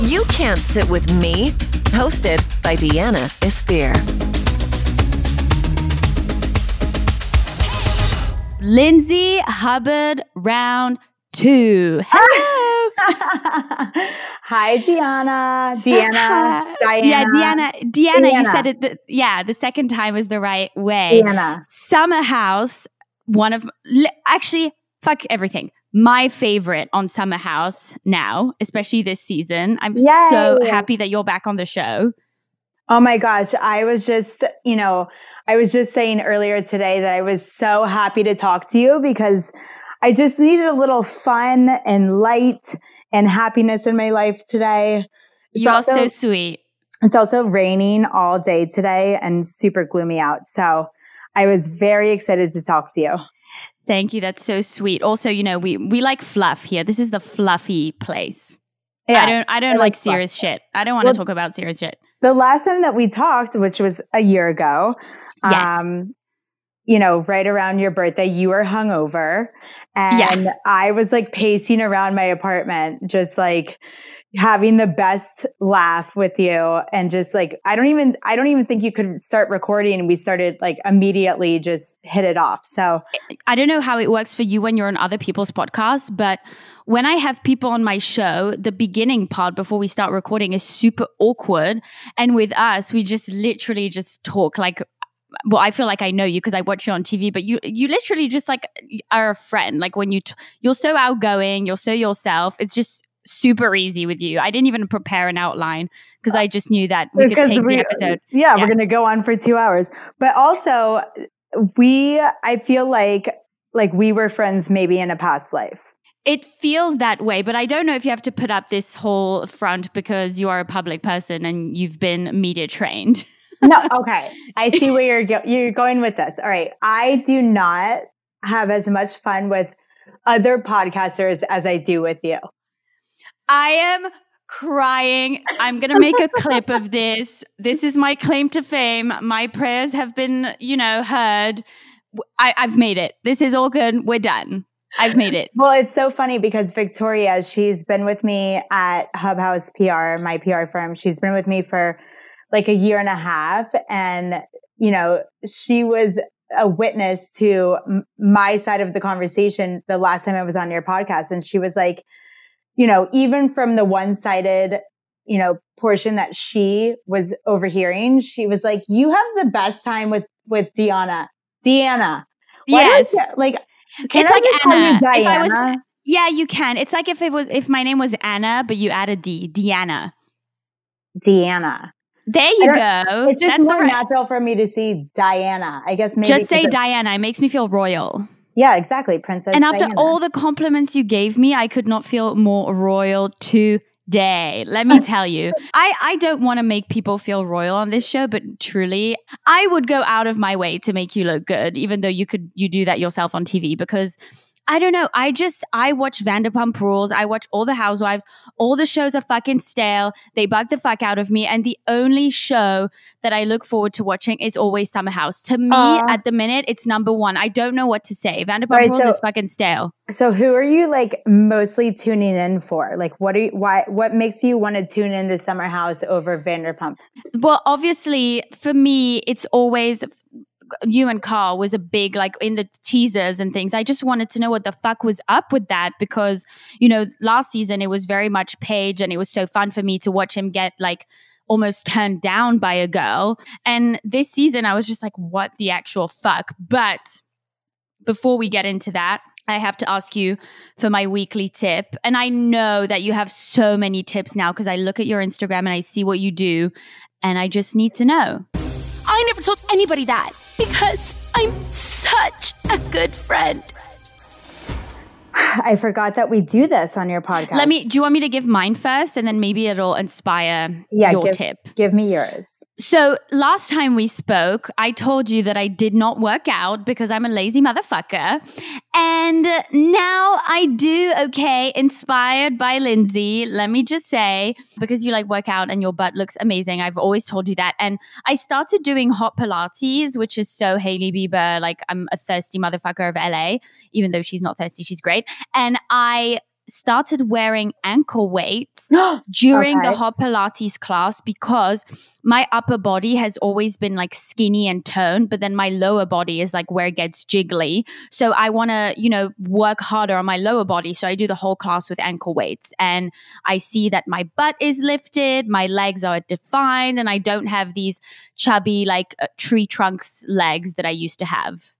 You Can't Sit With Me, hosted by Deanna Espir. Lindsay Hubbard, round two. Hello. Hi, Deanna. Deanna. Diana. Yeah, Deanna. Deanna, you said it. The, yeah, the second time was the right way. Deanna. Summer House, one of, actually, fuck everything. My favorite on Summer House now, especially this season. I'm so happy that you're back on the show. Oh my gosh. I was just, you know, I was just saying earlier today that I was so happy to talk to you because I just needed a little fun and light and happiness in my life today. It's You're also- so sweet. It's also raining all day today and super gloomy out. So I was very excited to talk to you. Thank you. That's so sweet. Also, you know, we we like fluff here. This is the fluffy place. Yeah. I don't I don't I like, like serious shit. I don't want to Well- talk about serious shit. the last time that we talked, which was a year ago, Yes. um, you know, right around your birthday, you were hungover, and Yeah. I was like pacing around my apartment, just like having the best laugh with you, and just like I don't even I don't even think you could start recording. We started like immediately just hit it off. So I don't know how it works for you when you're on other people's podcasts, but when I have people on my show, the beginning part before we start recording is super awkward. And with us, we just literally just talk like, well, I feel like I know you because I watch you on TV, but you, you literally just like are a friend. Like when you, t- you're so outgoing, you're so yourself. It's just super easy with you. I didn't even prepare an outline because I just knew that we could Because take we- the episode. yeah, Yeah. we're gonna go on for two hours, but also we I feel like like we were friends maybe in a past life. It feels that way, but I don't know if you have to put up this whole front because you are a public person and you've been media trained. no, okay. I see where you're go- you're going with this. All right. I do not have as much fun with other podcasters as I do with you. I am crying. I'm going to make a clip of this. This is my claim to fame. My prayers have been, you know, heard. I, I've made it. This is all good. We're done. I've made it. Well, it's so funny because Victoria, she's been with me at Hubb House PR, my PR firm. She's been with me for like a year and a half. And, you know, she was a witness to m- my side of the conversation the last time I was on your podcast. And she was like, you know, even from the one sided, you know, portion that she was overhearing, she was like, you have the best time with, with Deanna. Deanna. Why do I Yes. like, can It's I like just call you Anna. If I was- Diana? Yeah, you can. It's like if it was if my name was Anna, but you add a D, Deanna. Deanna. There you go. It's just That's more right- natural for me to see Diana. I guess maybe Just say Diana. It makes me feel royal. Yeah, exactly, Princess. and after Diana. all the compliments you gave me, I could not feel more royal today. Let me tell you. I, I don't want to make people feel royal on this show, but truly, I would go out of my way to make you look good, even though you could you do that yourself on TV because I don't know. I just I watch Vanderpump Rules. I watch all the Housewives. All the shows are fucking stale. They bug the fuck out of me. And the only show that I look forward to watching is always Summer House. To me, Aw. at the minute, it's number one. I don't know what to say. Vanderpump Right, Rules so- is fucking stale. so who are you like mostly tuning in for? Like, what are you? Why? What makes you want to tune in to Summer House over Vanderpump? Well, obviously, for me, it's always you and Carl was a big like in the teasers and things. I just wanted to know what the fuck was up with that because you know last season it was very much Paige and it was so fun for me to watch him get like almost turned down by a girl. And this season I was just like, what the actual fuck? But before we get into that. I have to ask you for my weekly tip. And I know that you have so many tips now because I look at your Instagram and I see what you do. And I just need to know. I never told anybody that because I'm such a good friend. I forgot that we do this on your podcast. Let me, do you want me to give mine first? And then maybe it'll inspire yeah, your give, tip. give me yours. So last time we spoke, I told you that I did not work out because I'm a lazy motherfucker. And now I do okay, inspired by Lindsay. Let me just say, because you like work out and your butt looks amazing. I've always told you that. And I started doing hot Pilates, which is so Hailey Bieber. Like I'm a thirsty motherfucker of LA, even though she's not thirsty, she's great. And I started wearing ankle weights during okay. the hot Pilates class because my upper body has always been like skinny and toned, but then my lower body is like where it gets jiggly. So I want to, you know, work harder on my lower body. So I do the whole class with ankle weights and I see that my butt is lifted, my legs are defined, and I don't have these chubby, like uh, tree trunks legs that I used to have.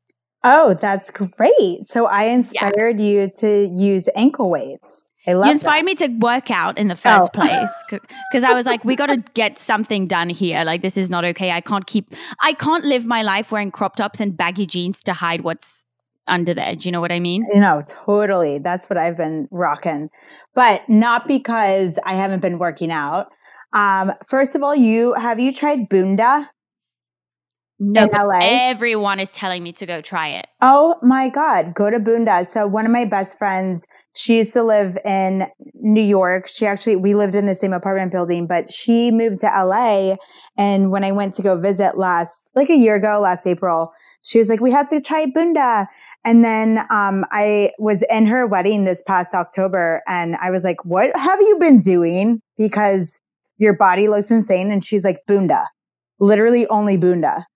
Oh, that's great. So I inspired yeah. you to use ankle weights. I love you inspired that. me to work out in the first oh. place because I was like, we got to get something done here. Like, this is not okay. I can't keep, I can't live my life wearing crop tops and baggy jeans to hide what's under there. Do you know what I mean? No, totally. That's what I've been rocking, but not because I haven't been working out. Um, first of all, you have you tried Bunda? No, everyone is telling me to go try it. Oh my God, go to Bunda. So one of my best friends, she used to live in New York. She actually, we lived in the same apartment building, but she moved to LA. And when I went to go visit last, like a year ago, last April, she was like, we had to try Bunda. And then um, I was in her wedding this past October and I was like, what have you been doing? Because your body looks insane. And she's like, Bunda, literally only Bunda.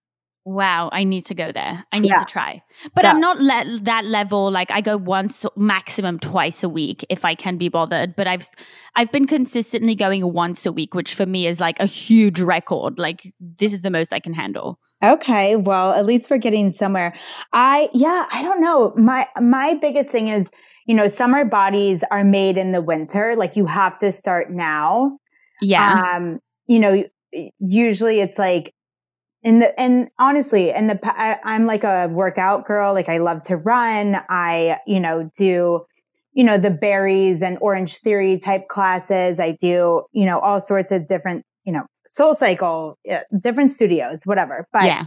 Wow, I need to go there. I need yeah. to try. But yeah. I'm not le- that level like I go once maximum twice a week if I can be bothered, but I've I've been consistently going once a week, which for me is like a huge record. Like this is the most I can handle. Okay, well, at least we're getting somewhere. I yeah, I don't know. My my biggest thing is, you know, summer bodies are made in the winter. Like you have to start now. Yeah. Um, you know, usually it's like and the and honestly and the I, i'm like a workout girl. Like i love to run. I you know do you know the Barry's and Orangetheory type classes. I do you know all sorts of different you know SoulCycle different studios whatever. But yeah.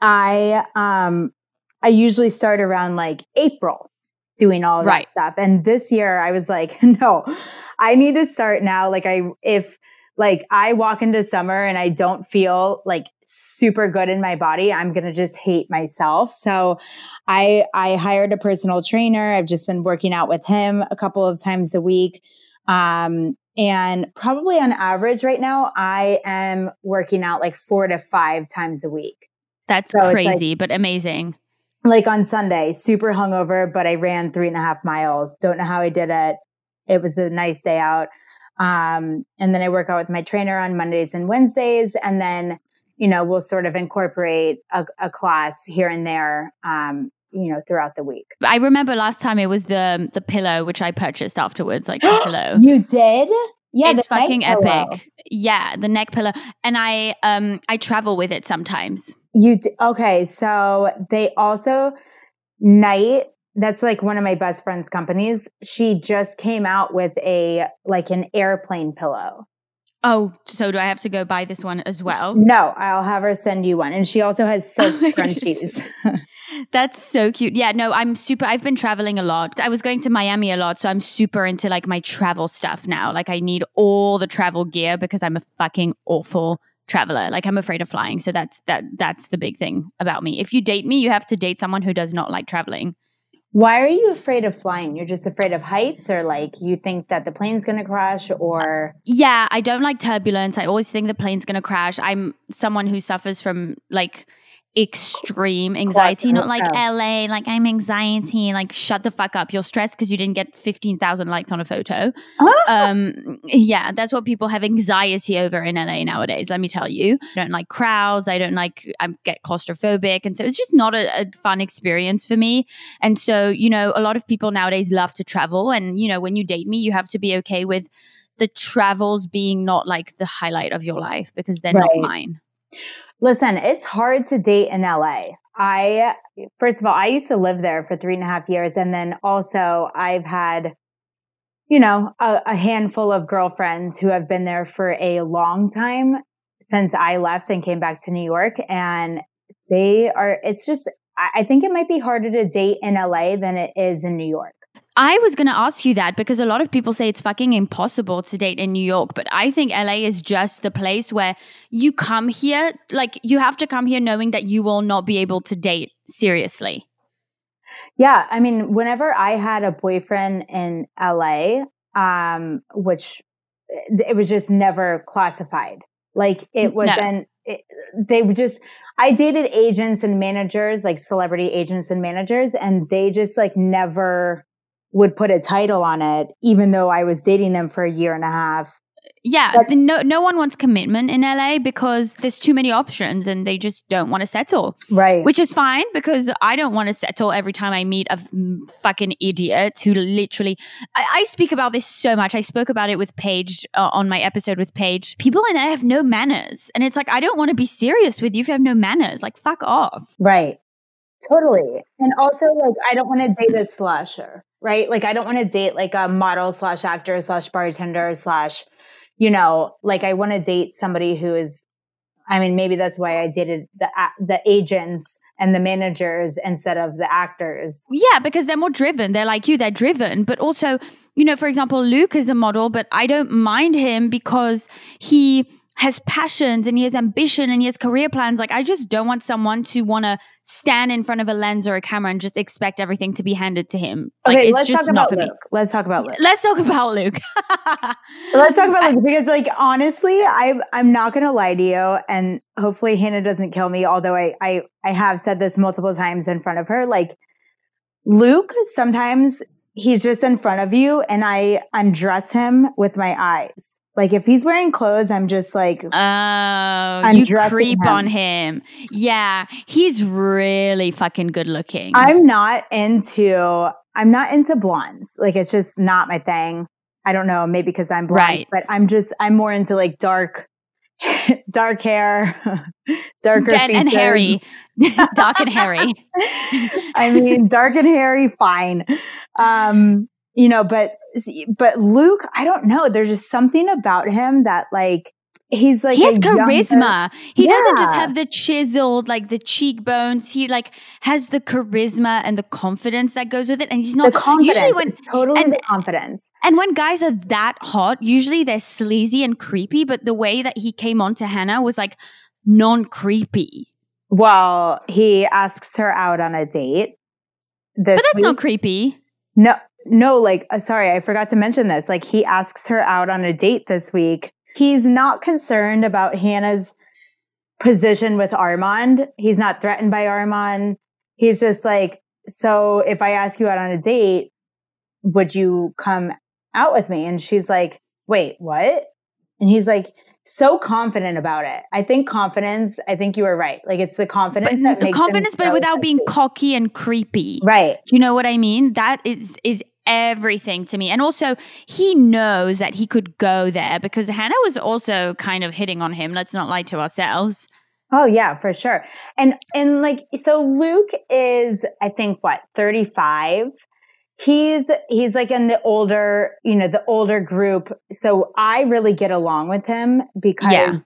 I um i usually start around like april doing all right. that stuff. And this year i was like no i need to start now. Like i if like I walk into summer and I don't feel like super good in my body, I'm going to just hate myself. So I I hired a personal trainer. I've just been working out with him a couple of times a week. Um and probably on average right now I am working out like 4 to 5 times a week. That's so crazy, like, but amazing. Like on Sunday, super hungover, but I ran three and a half miles. Don't know how I did it. It was a nice day out. Um, and then I work out with my trainer on Mondays and Wednesdays. And then, you know, we'll sort of incorporate a, a class here and there, um, you know, throughout the week. I remember last time it was the the pillow which I purchased afterwards, like the pillow. You did? Yeah, it's fucking epic. Pillow. Yeah, the neck pillow, and I um I travel with it sometimes. You d- okay? So they also night that's like one of my best friend's companies. She just came out with a like an airplane pillow. Oh, so do I have to go buy this one as well? No, I'll have her send you one. And she also has silk oh scrunchies. That's so cute. Yeah, no, I'm super I've been traveling a lot. I was going to Miami a lot, so I'm super into like my travel stuff now. Like I need all the travel gear because I'm a fucking awful traveler. Like I'm afraid of flying. So that's that that's the big thing about me. If you date me, you have to date someone who does not like traveling. Why are you afraid of flying? You're just afraid of heights or like you think that the plane's to crash or Yeah, I don't like turbulence. I always think the plane's to crash. I'm someone who suffers from like extreme anxiety, not like LA, like I'm anxiety, like shut the fuck up. You're stressed because you didn't get 15,000 likes on a photo. Ah. Um, yeah, that's what people have anxiety over in LA nowadays, let me tell you. I don't like crowds. I don't like, I get claustrophobic. And so it's just not a, a fun experience for me. And so, you know, a lot of people nowadays love to travel. And, you know, when you date me, you have to be okay with the travels being not like the highlight of your life because they're right. not mine. Listen, it's hard to date in LA. I, first of all, I used to live there for three and a half years. And then also I've had, you know, a, a handful of girlfriends who have been there for a long time since I left and came back to New York. And they are, it's just, I think it might be harder to date in LA than it is in New York. I was going to ask you that because a lot of people say it's fucking impossible to date in New York, but I think LA is just the place where you come here, like you have to come here knowing that you will not be able to date seriously. Yeah, I mean, whenever I had a boyfriend in LA, um, which eh, it was just never classified. Like it wasn't. No. It, they just. I dated agents and managers, like celebrity agents and managers, and they just like never would put a title on it, even though I was dating them for a year and a half yeah, but, no, no one wants commitment in LA because there's too many options and they just don't want to settle. Right. Which is fine because I don't want to settle every time I meet a fucking idiot who literally. I, I speak about this so much. I spoke about it with Paige uh, on my episode with Paige. People in there have no manners. And it's like, I don't want to be serious with you if you have no manners. Like, fuck off. Right. Totally. And also, like, I don't want to date a slasher, right? Like, I don't want to date like a model slash actor slash bartender slash you know, like I want to date somebody who is, I mean, maybe that's why I dated the, the agents and the managers instead of the actors. Yeah, because they're more driven. They're like you, they're driven. But also, you know, for example, Luke is a model, but I don't mind him because he has passions and he has ambition and he has career plans. Like, I just don't want someone to want to stand in front of a lens or a camera and just expect everything to be handed to him. Like, okay, let's talk about Luke. Me. Let's talk about Luke. Let's talk about Luke. let's talk about Luke because, like, honestly, I I'm not gonna lie to you, and hopefully Hannah doesn't kill me. Although I I I have said this multiple times in front of her, like Luke sometimes he's just in front of you, and I undress him with my eyes. Like if he's wearing clothes, I'm just like, oh, you creep him. on him. Yeah, he's really fucking good looking. I'm not into, I'm not into blondes. Like it's just not my thing. I don't know, maybe because I'm blonde, right. but I'm just, I'm more into like dark, dark hair, darker and, and hairy, dark and hairy. I mean, dark and hairy, fine. Um, you know, but but Luke, I don't know. There's just something about him that like he's like he has charisma. Younger, he yeah. doesn't just have the chiseled like the cheekbones. He like has the charisma and the confidence that goes with it. And he's not the confidence. usually when totally and, the confidence. And when guys are that hot, usually they're sleazy and creepy. But the way that he came on to Hannah was like non creepy. Well, he asks her out on a date. but that's week. not creepy. No, no, like, uh, sorry, I forgot to mention this. Like, he asks her out on a date this week. He's not concerned about Hannah's position with Armand. He's not threatened by Armand. He's just like, so if I ask you out on a date, would you come out with me? And she's like, wait, what? And he's like, so confident about it. I think confidence, I think you were right. Like it's the confidence but, that makes confidence, but without being cocky and creepy. Right. Do you know what I mean? That is is everything to me. And also, he knows that he could go there because Hannah was also kind of hitting on him. Let's not lie to ourselves. Oh yeah, for sure. And and like so Luke is I think what, 35. He's he's like in the older, you know, the older group. So I really get along with him because yeah.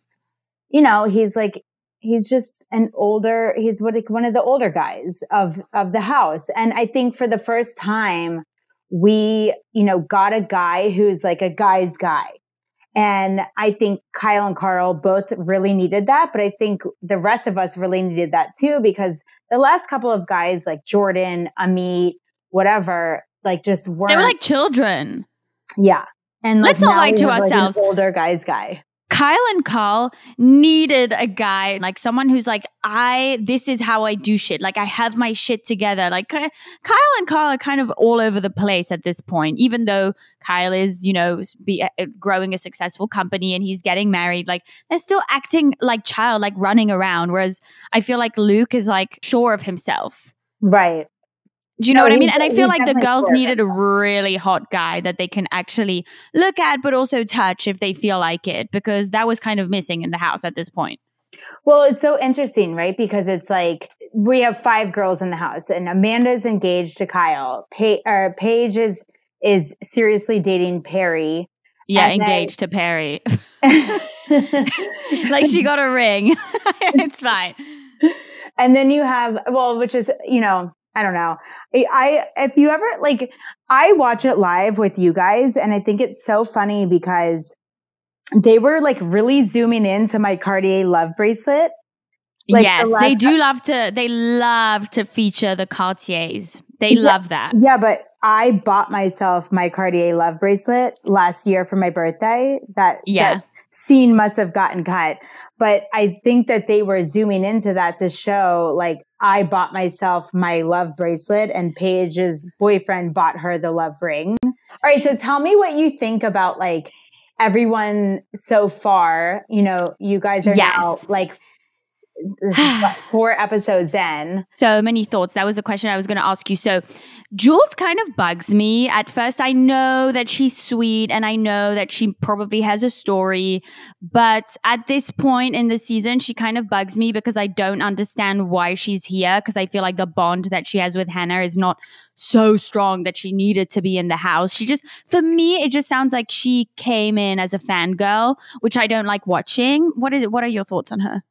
you know, he's like he's just an older he's what one of the older guys of of the house. And I think for the first time we, you know, got a guy who's like a guy's guy. And I think Kyle and Carl both really needed that, but I think the rest of us really needed that too because the last couple of guys like Jordan, Amit, whatever, like just weren't. They were like children. Yeah. And like, let's not lie to ourselves. Like older guy's guy. Kyle and Carl needed a guy, like someone who's like, I, this is how I do shit. Like, I have my shit together. Like, Kyle and Carl are kind of all over the place at this point, even though Kyle is, you know, be, uh, growing a successful company and he's getting married. Like, they're still acting like child, like running around. Whereas I feel like Luke is like sure of himself. Right. Do you know no, what I mean? And I feel like the girls needed a really hot guy that they can actually look at, but also touch if they feel like it, because that was kind of missing in the house at this point. Well, it's so interesting, right? Because it's like we have five girls in the house, and Amanda's engaged to Kyle. Pa- or Paige is is seriously dating Perry. Yeah, engaged then- to Perry. like she got a ring. it's fine. And then you have well, which is you know I don't know. I, if you ever like, I watch it live with you guys and I think it's so funny because they were like really zooming into my Cartier love bracelet. Like yes, the they do love to, they love to feature the Cartiers. They yeah, love that. Yeah, but I bought myself my Cartier love bracelet last year for my birthday. That yeah. That scene must have gotten cut. But I think that they were zooming into that to show like I bought myself my love bracelet and Paige's boyfriend bought her the love ring. All right, so tell me what you think about like everyone so far. You know, you guys are yes. now like four episodes in. So many thoughts. That was the question I was going to ask you. So, Jules kind of bugs me. At first, I know that she's sweet and I know that she probably has a story. But at this point in the season, she kind of bugs me because I don't understand why she's here. Because I feel like the bond that she has with Hannah is not so strong that she needed to be in the house. She just, for me, it just sounds like she came in as a fangirl, which I don't like watching. What is it? What are your thoughts on her?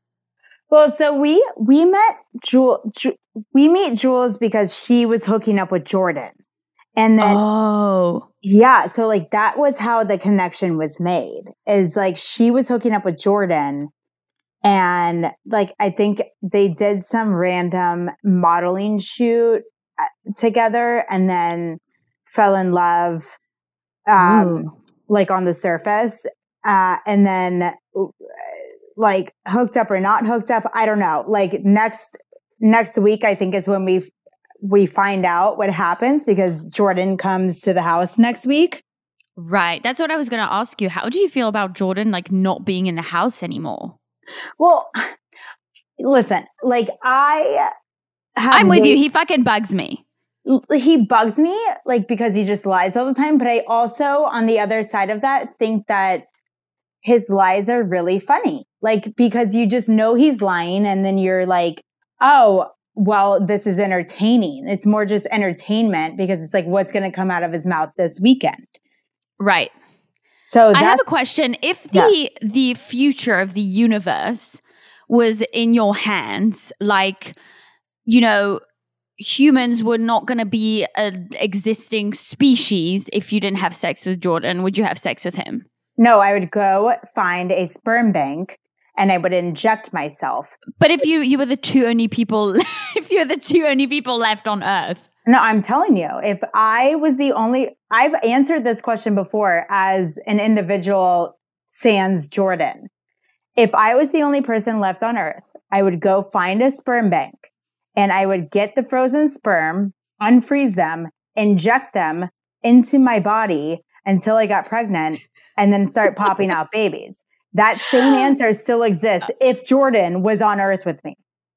Well, so we we met Jewel. Ju- we meet Jules because she was hooking up with Jordan, and then oh yeah, so like that was how the connection was made. Is like she was hooking up with Jordan, and like I think they did some random modeling shoot uh, together, and then fell in love, um, Ooh. like on the surface, uh, and then like hooked up or not hooked up. I don't know. Like next next week, I think is when we we find out what happens because Jordan comes to the house next week. Right. That's what I was going to ask you. How do you feel about Jordan like not being in the house anymore? Well, listen, like I I'm with you. He fucking bugs me. He bugs me like because he just lies all the time, but I also on the other side of that think that his lies are really funny. Like, because you just know he's lying and then you're like, oh, well, this is entertaining. It's more just entertainment because it's like, what's going to come out of his mouth this weekend? Right. So I have a question. If the yeah. the future of the universe was in your hands, like, you know, humans were not going to be an existing species if you didn't have sex with Jordan, would you have sex with him? No, I would go find a sperm bank and I would inject myself. But if you you were the two only people if you're the two only people left on earth. No, I'm telling you, if I was the only I've answered this question before as an individual sans Jordan. If I was the only person left on earth, I would go find a sperm bank and I would get the frozen sperm, unfreeze them, inject them into my body until I got pregnant and then start popping out babies. That same answer still exists if Jordan was on earth with me.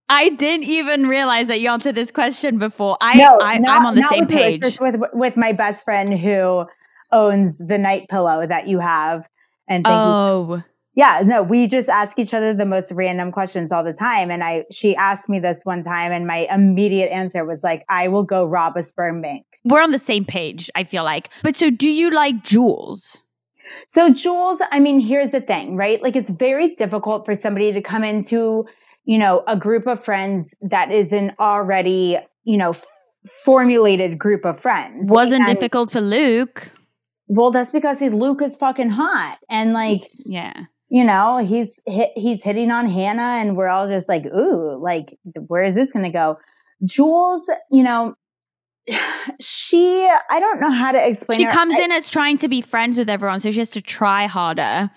I didn't even realize that you answered this question before. I, no, I am on the same page. just with with my best friend who owns the night pillow that you have. And oh, you. yeah, no, we just ask each other the most random questions all the time. And I, she asked me this one time, and my immediate answer was like, "I will go rob a sperm bank." We're on the same page, I feel like. But so do you like Jules? So Jules, I mean, here's the thing, right? Like it's very difficult for somebody to come into, you know, a group of friends that is an already, you know, f- formulated group of friends. Wasn't and, difficult for Luke. Well, that's because he, Luke is fucking hot and like, yeah. You know, he's hit, he's hitting on Hannah and we're all just like, ooh, like, where is this going to go? Jules, you know, she i don't know how to explain she her. comes I, in as trying to be friends with everyone so she has to try harder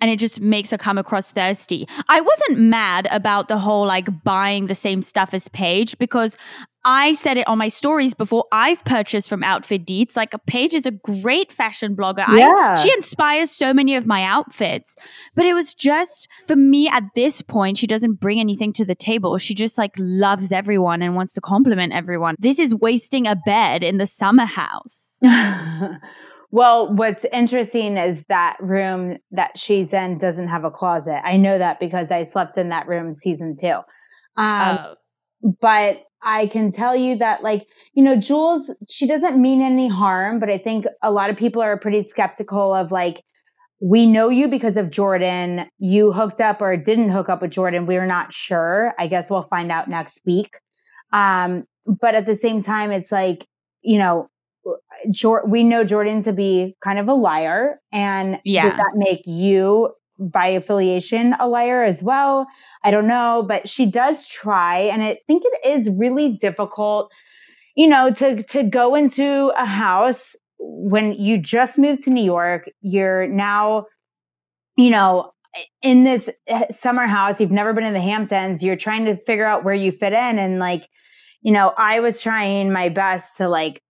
and it just makes her come across thirsty. I wasn't mad about the whole like buying the same stuff as Paige because I said it on my stories before. I've purchased from Outfit Deets. Like Paige is a great fashion blogger. Yeah. I, she inspires so many of my outfits. But it was just for me at this point, she doesn't bring anything to the table. She just like loves everyone and wants to compliment everyone. This is wasting a bed in the summer house. Well, what's interesting is that room that she's in doesn't have a closet. I know that because I slept in that room season two. Um, oh. But I can tell you that, like, you know, Jules, she doesn't mean any harm, but I think a lot of people are pretty skeptical of like, we know you because of Jordan. You hooked up or didn't hook up with Jordan. We are not sure. I guess we'll find out next week. Um, but at the same time, it's like, you know, we know Jordan to be kind of a liar. And yeah. does that make you by affiliation a liar as well? I don't know, but she does try. And I think it is really difficult you know, to, to go into a house when you just moved to New York, you're now, you know, in this eh, summer house, you've never been in the Hamptons, you're trying to figure out where you fit in. And like, you know, I was trying my best to like,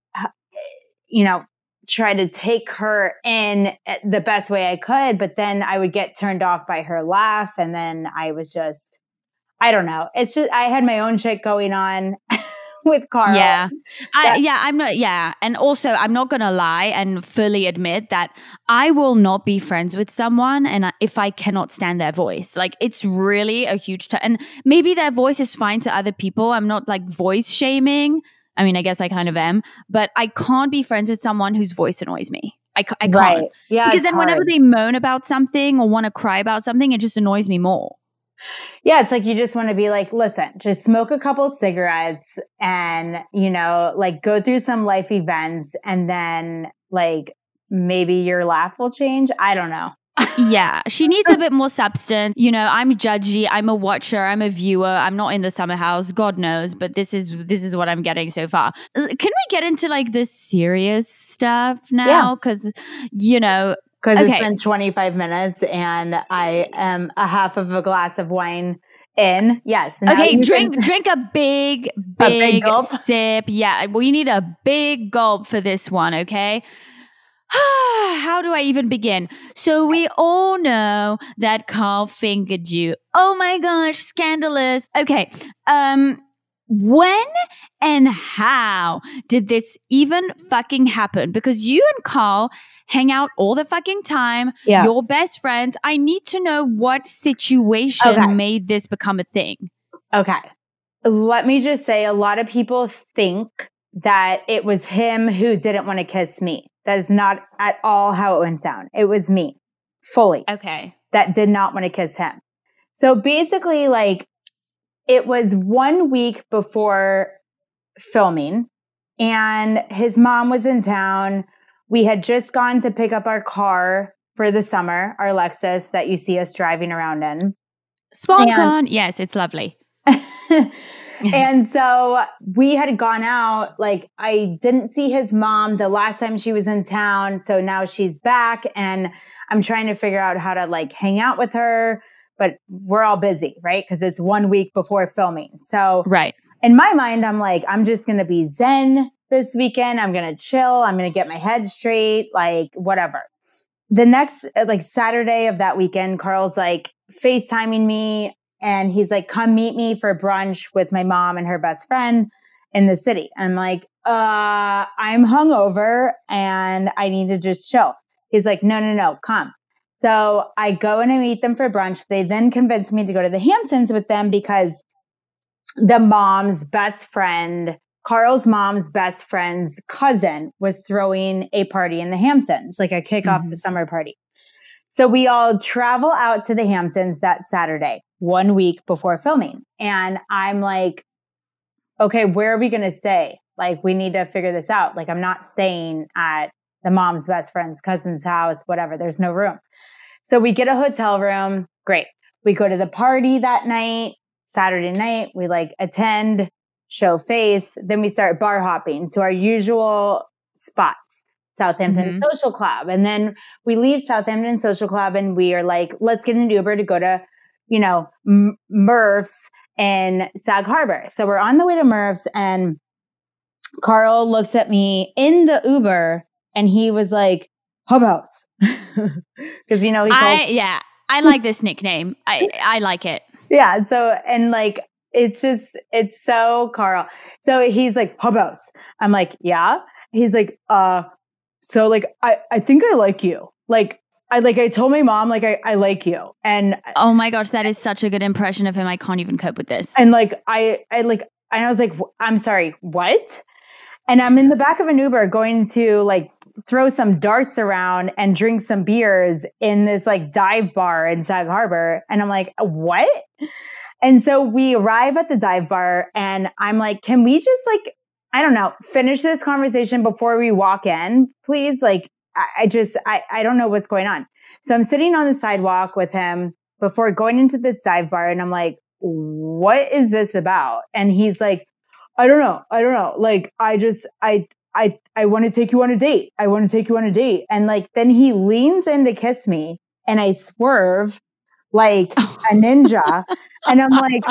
you know, try to take her in eh, the best way I could, but then I would get turned off by her laugh. And then I was just, I don't know. It's just, I had my own shit going on. with Carl. Yeah. I, yeah, I'm not, yeah. And also, I'm not going to lie and fully admit that I will not be friends with someone and if I cannot stand their voice. Like, it's really a huge, t- and maybe their voice is fine to other people. I'm not like voice shaming. I mean, I guess I kind of am, but I can't be friends with someone whose voice annoys me. I, I can't. Right. Yeah. Because then hard. whenever they moan about something or want to cry about something, it just annoys me more. Yeah, it's like you just want to be like, listen, just smoke a couple cigarettes and, you know, like go through some life events and then like maybe your laugh will change. I don't know. Yeah, she needs a bit more substance. You know, I'm judgy, I'm a watcher, I'm a viewer. I'm not in the summer house, God knows, but this is this is what I'm getting so far. Can we get into like the serious stuff now cuz you know, because okay. it's been 25 minutes and I am a half of a glass of wine in. Yes. Okay, drink can- drink a big, big, a big sip. Yeah, we need a big gulp for this one, okay? How do I even begin? So we all know that Carl fingered you. Oh my gosh, scandalous. Okay. Um when and how did this even fucking happen? Because you and Carl hang out all the fucking time. Yeah. You're best friends. I need to know what situation okay. made this become a thing. Okay. Let me just say a lot of people think that it was him who didn't want to kiss me. That is not at all how it went down. It was me fully. Okay. That did not want to kiss him. So basically, like, it was one week before filming and his mom was in town. We had just gone to pick up our car for the summer, our Lexus that you see us driving around in. Swan Yes, it's lovely. and so we had gone out. Like, I didn't see his mom the last time she was in town. So now she's back, and I'm trying to figure out how to like hang out with her but we're all busy, right? Because it's one week before filming. So, right. In my mind, I'm like, I'm just going to be zen this weekend. I'm going to chill. I'm going to get my head straight, like whatever. The next, like Saturday of that weekend, Carl's like FaceTiming me and he's like, come meet me for brunch with my mom and her best friend in the city. I'm like, uh, I'm hungover and I need to just chill. He's like, no, no, no, come. So I go and I meet them for brunch. They then convince me to go to the Hamptons with them because the mom's best friend, Carl's mom's best friend's cousin was throwing a party in the Hamptons, like a kickoff mm-hmm. to summer party. So we all travel out to the Hamptons that Saturday, one week before filming. And I'm like, okay, where are we going to stay? Like, we need to figure this out. Like, I'm not staying at the mom's best friend's cousin's house, whatever. There's no room. So we get a hotel room. Great. We go to the party that night, Saturday night. We like attend, show face. Then we start bar hopping to our usual spots. Southampton mm-hmm. Social Club. And then we leave Southampton Social Club and we are like, let's get an Uber to go to, you know, M- Murph's in Sag Harbor. So we're on the way to Murph's and Carl looks at me in the Uber and he was like, Hub House. Because, you know, he I, yeah, I like this nickname. I, I like it. Yeah. So, and like, it's just, it's so Carl. So he's like, Hub House. I'm like, yeah. He's like, uh, so like, I, I think I like you. Like, I like I told my mom like I, I like you and oh my gosh that is such a good impression of him I can't even cope with this and like I I like and I was like I'm sorry what and I'm in the back of an Uber going to like throw some darts around and drink some beers in this like dive bar in Sag Harbor. And I'm like, what? And so we arrive at the dive bar and I'm like, can we just like, I don't know, finish this conversation before we walk in, please? Like, I, I just, I, I don't know what's going on. So I'm sitting on the sidewalk with him before going into this dive bar and I'm like, what is this about? And he's like, I don't know. I don't know. Like, I just, I, I, I want to take you on a date. I want to take you on a date. And like, then he leans in to kiss me and I swerve like a ninja. and I'm like,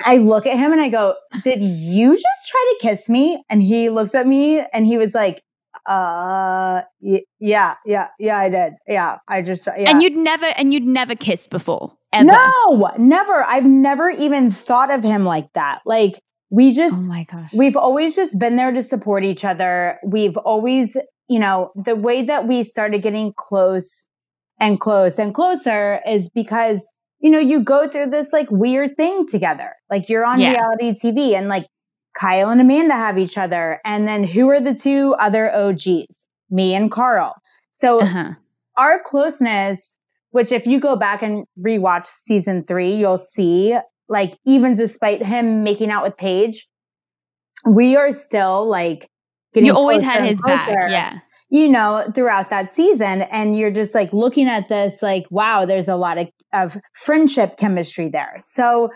I look at him and I go, Did you just try to kiss me? And he looks at me and he was like, uh y- yeah yeah yeah i did yeah i just yeah. And you'd never and you'd never kissed before. Ever. no never i've never even thought of him like that like we just Oh my gosh. we've always just been there to support each other we've always you know the way that we started getting close and close and closer is because you know you go through this like weird thing together like you're on Yeah. reality tv and like kyle and amanda have each other and then who are the two other og's me and carl so Uh-huh. our closeness, which if you go back and rewatch season three, you'll see like even despite him making out with Paige, we are still like getting You always had his back. Yeah. You know, throughout that season. And you're just like looking at this, like, wow, there's a lot of, of friendship chemistry there. So,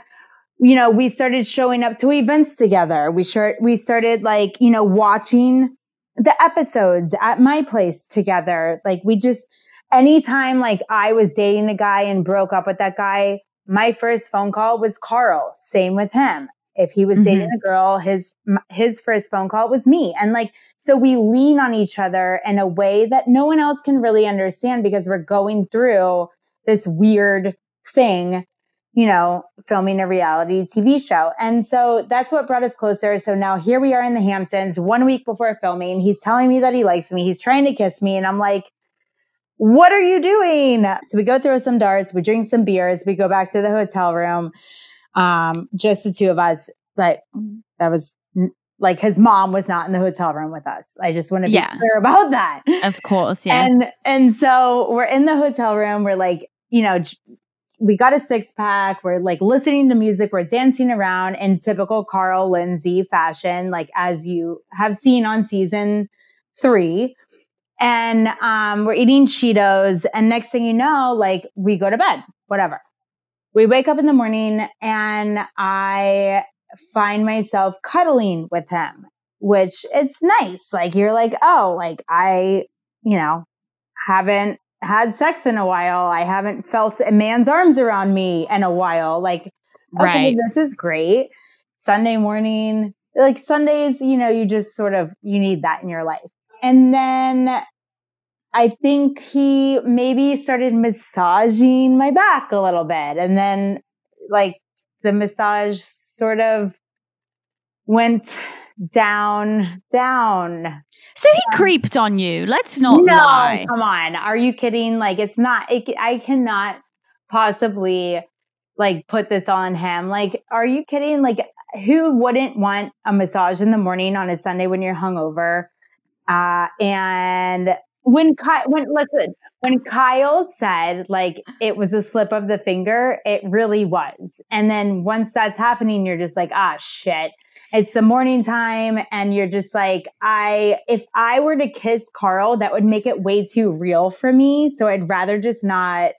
you know, we started showing up to events together. We sure we started like, you know, watching the episodes at my place together. Like we just anytime like I was dating a guy and broke up with that guy, my first phone call was Carl. Same with him. If he was dating mm-hmm. a girl, his his first phone call was me. And like so we lean on each other in a way that no one else can really understand because we're going through this weird thing you know, filming a reality TV show. And so that's what brought us closer. So now here we are in the Hamptons one week before filming. He's telling me that he likes me. He's trying to kiss me. And I'm like, what are you doing? So we go throw some darts, we drink some beers, we go back to the hotel room. Um, just the two of us. Like that was like his mom was not in the hotel room with us. I just want to be Yeah. clear about that. Of course. Yeah. And and so we're in the hotel room. We're like, you know, we got a six pack. We're like listening to music. We're dancing around in typical Carl Lindsay fashion, like as you have seen on season three. And um, we're eating Cheetos. And next thing you know, like we go to bed, whatever. We wake up in the morning and I find myself cuddling with him, which it's nice. Like you're like, oh, like I, you know, haven't had sex in a while. I haven't felt a man's arms around me in a while. Like, okay, right. this is great. Sunday morning, like Sundays, you know, you just sort of you need that in your life. And then I think he maybe started massaging my back a little bit. And then like the massage sort of went down, down. So he creeped on you. Let's not no, lie. come on. Are you kidding? Like it's not, it, I cannot possibly like put this on him. Like, are you kidding? Like who wouldn't want a massage in the morning on a Sunday when you're hungover? Uh, and when Kyle, when listen, when Kyle said like it was a slip of the finger, it really was. And then once that's happening, you're just like, ah, shit. It's the morning time, and you're just like, I, if I were to kiss Carl, that would make it way too real for me. So I'd rather just not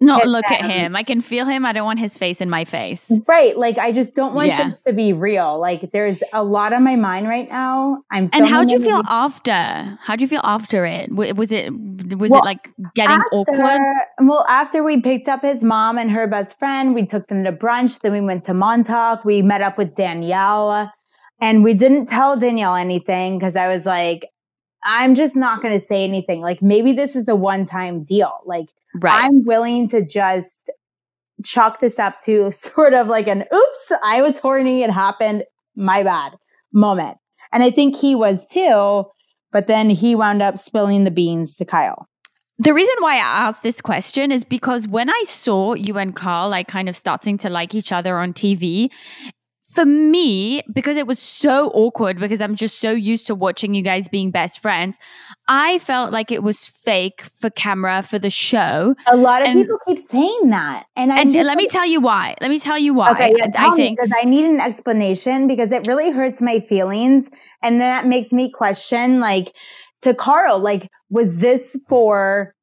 Not look at him. I can feel him. I don't want his face in my face. Right. Like I just don't want Yeah. this to be real. Like there's a lot on my mind right now. I'm And how'd you feel after? How'd you feel after it? W- Was it was Well, it like getting awkward? After- Well, after we picked up his mom and her best friend, we took them to brunch. Then we went to Montauk. We met up with Danielle and we didn't tell Danielle anything because I was like, I'm just not going to say anything. Like maybe this is a one time deal. Like Right. I'm willing to just chalk this up to sort of like an oops, I was horny. It happened. My bad moment. And I think he was too. But then he wound up spilling the beans to Kyle. The reason why I asked this question is because when I saw you and Carl like kind of starting to like each other on TV, for me, because it was so awkward because I'm just so used to watching you guys being best friends, I felt like it was fake for camera for the show. A lot of And- people keep saying that. And I And just, let me tell you why. Let me tell you why. Okay, yeah, I- tell I me think because I need an explanation because it really hurts my feelings, and that makes me question, like, to Carl, like, was this for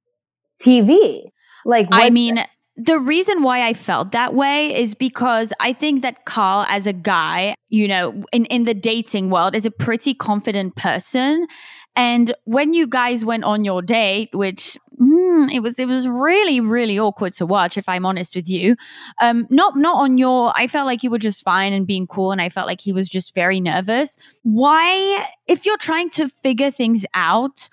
TV? Like, I mean, the reason why I felt that way is because I think that Carl, as a guy, you know, in, in the dating world, is a pretty confident person. And when you guys went on your date, which hmm, it was it was really really awkward to watch, if I'm honest with you. Um, not not on your. I felt like you were just fine and being cool, and I felt like he was just very nervous. Why, if you're trying to figure things out,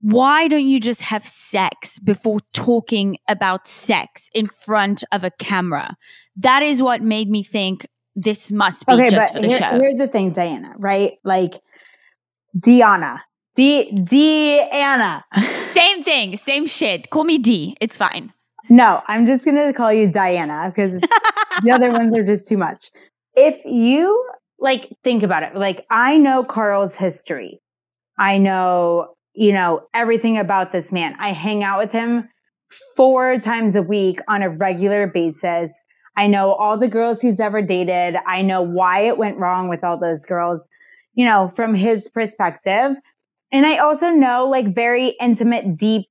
why don't you just have sex before talking about sex in front of a camera? That is what made me think this must be okay, just for the here, show. Here's the thing, Diana, right? Like Diana, D Deanna. Same thing, same shit. Call me D. It's fine. No, I'm just gonna call you Diana because the other ones are just too much. If you like think about it, like I know Carl's history. I know, you know, everything about this man. I hang out with him four times a week on a regular basis. I know all the girls he's ever dated. I know why it went wrong with all those girls, you know, from his perspective. And I also know like very intimate, deep,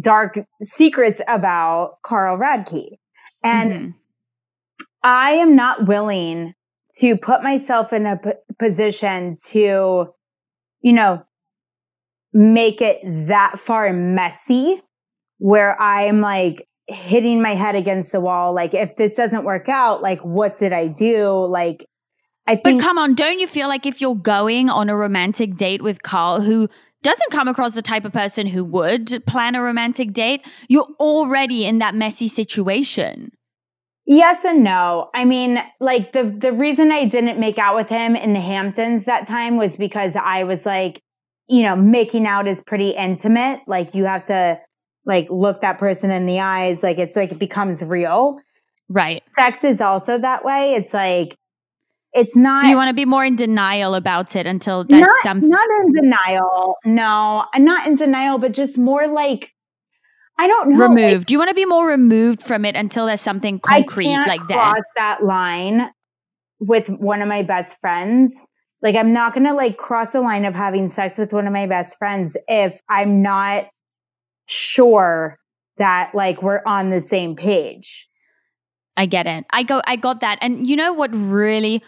dark secrets about Carl Radke. And mm-hmm. I am not willing to put myself in a p- position to, you know, make it that far messy where I'm like hitting my head against the wall. Like, if this doesn't work out, like, what did I do? Like, I think. But come on, don't you feel like if you're going on a romantic date with Carl, who doesn't come across the type of person who would plan a romantic date, you're already in that messy situation. Yes and no. I mean, like the the reason I didn't make out with him in the Hamptons that time was because I was like, you know, making out is pretty intimate. Like you have to like look that person in the eyes, like it's like it becomes real. Right. Sex is also that way. It's like it's not. So you want to be more in denial about it until that's not, something. Not in denial. No, I'm not in denial, but just more like I don't know. Removed. Like, Do you want to be more removed from it until there's something concrete like that? Cross that line with one of my best friends. Like I'm not gonna like cross the line of having sex with one of my best friends if I'm not sure that like we're on the same page. I get it. I go I got that. And you know what really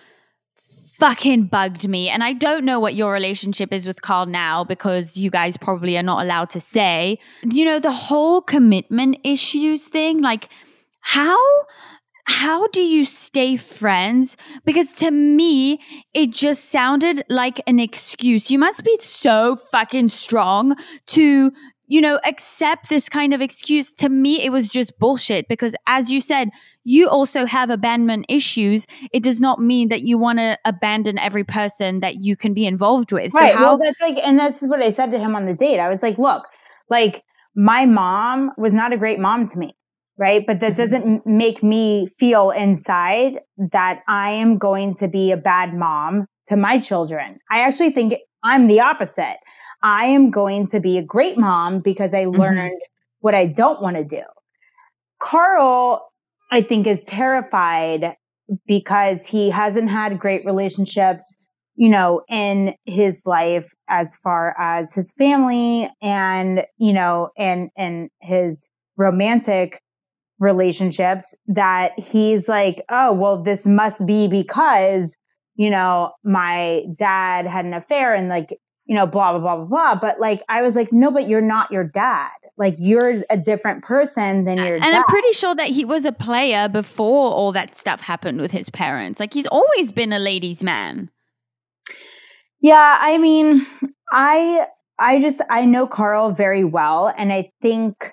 fucking bugged me. And I don't know what your relationship is with Carl now because you guys probably are not allowed to say. You know, the whole commitment issues thing, like how how do you stay friends? Because to me, it just sounded like an excuse. You must be so fucking strong to you know, accept this kind of excuse. To me, it was just bullshit because as you said, you also have abandonment issues. It does not mean that you want to abandon every person that you can be involved with. Right. So how- well, that's like, and that's what I said to him on the date. I was like, look, like my mom was not a great mom to me. Right. But that mm-hmm. doesn't make me feel inside that I am going to be a bad mom to my children. I actually think I'm the opposite. I am going to be a great mom because I mm-hmm. learned mm-hmm. what I don't want to do. Carl, I think, is terrified because he hasn't had great relationships, you know, in his life as far as his family and, you know, and, and his romantic relationships that he's like, oh, well, this must be because, you know, my dad had an affair and like you know, blah, blah, blah, blah, blah. But like, I was like, no, but you're not your dad. Like, you're a different person than your and dad. I'm pretty sure that he was a player before all that stuff happened with his parents. Like, he's always been a ladies' man. Yeah. I mean, I, I just, I know Carl very well. And I think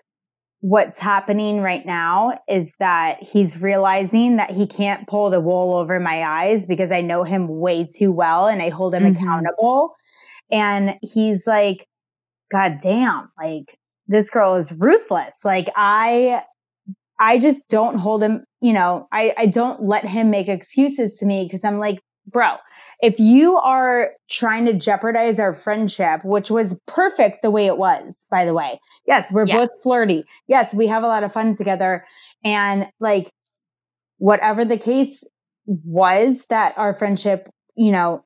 what's happening right now is that he's realizing that he can't pull the wool over my eyes because I know him way too well and I hold him mm-hmm. accountable. And he's like, God damn, like this girl is ruthless. Like I, I just don't hold him, you know, I, I don't let him make excuses to me because I'm like, bro, if you are trying to jeopardize our friendship, which was perfect the way it was, by the way. Yes, we're yeah. both flirty. Yes, we have a lot of fun together. And like, whatever the case was that our friendship, you know,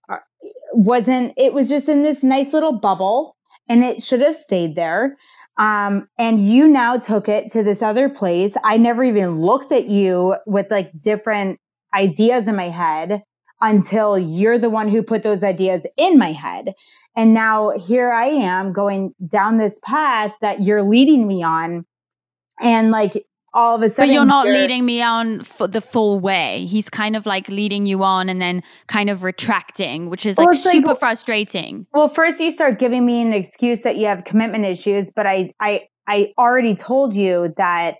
wasn't, it was just in this nice little bubble and it should have stayed there. Um, and you now took it to this other place. I never even looked at you with like different ideas in my head until you're the one who put those ideas in my head. And now here I am going down this path that you're leading me on. And like all of a sudden. But you're not you're, leading me on for the full way. He's kind of like leading you on and then kind of retracting, which is well, like super like, frustrating. Well, first you start giving me an excuse that you have commitment issues, but I, I, I already told you that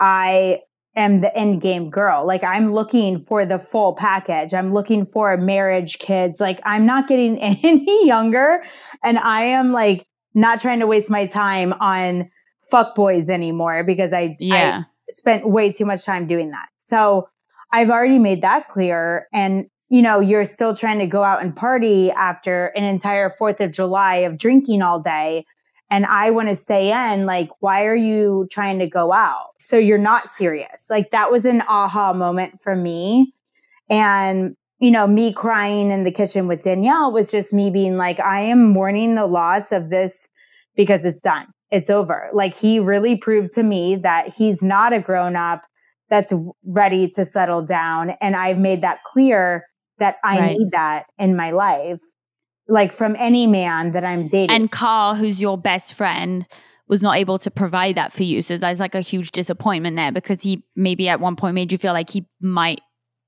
I am the end game girl. Like I'm looking for the full package. I'm looking for marriage, kids. Like I'm not getting any younger and I am like not trying to waste my time on fuck boys anymore because I, yeah. I spent way too much time doing that. So I've already made that clear. And, you know, you're still trying to go out and party after an entire 4th of July of drinking all day. And I want to stay in. Like, why are you trying to go out? So you're not serious. Like, that was an aha moment for me. And, you know, me crying in the kitchen with Danielle was just me being like, I am mourning the loss of this because it's done it's over. Like he really proved to me that he's not a grown up that's ready to settle down. And I've made that clear that I right. need that in my life, like from any man that I'm dating. And Carl, who's your best friend, was not able to provide that for you. So there's like a huge disappointment there because he maybe at one point made you feel like he might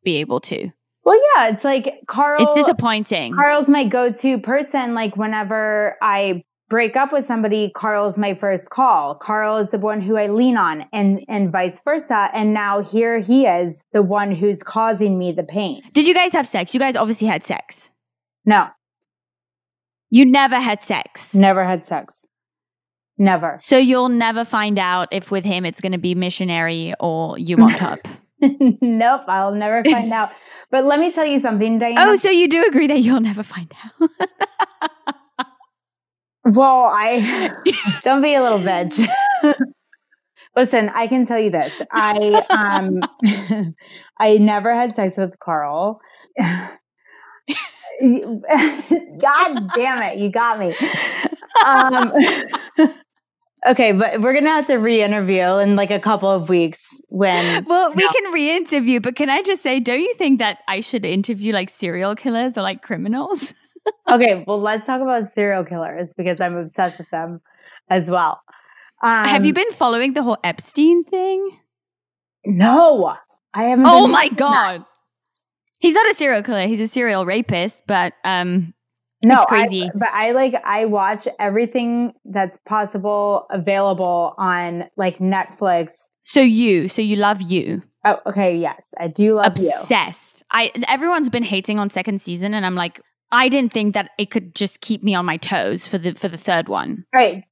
be able to. Well, yeah, it's like Carl. It's disappointing. Carl's my go to person. Like, whenever I break up with somebody, Carl's my first call. Carl is the one who I lean on and, and vice versa. And now here he is, the one who's causing me the pain. Did you guys have sex? You guys obviously had sex. No. You never had sex? Never had sex. Never. So you'll never find out if with him it's going to be missionary or you on top. nope, I'll never find out. But let me tell you something, Diana. Oh, so you do agree that you'll never find out? Well, I don't be a little bitch. Listen, I can tell you this. I um I never had sex with Carl. God damn it, you got me. Um Okay, but we're gonna have to re-interview in like a couple of weeks when. Well, we can re-interview, but can I just say, don't you think that I should interview like serial killers or like criminals? okay, well, let's talk about serial killers because I'm obsessed with them as well. Um, Have you been following the whole Epstein thing? No, I haven't. Oh my god, that. He's not a serial killer; he's a serial rapist. But um, no, it's crazy. I, but I like I watch everything that's possible available on like Netflix. So you, so you love you. Oh, okay. Yes, I do love Obsessed. you. Obsessed. I everyone's been hating on second season, and I'm like, I didn't think that it could just keep me on my toes for the for the third one. All right.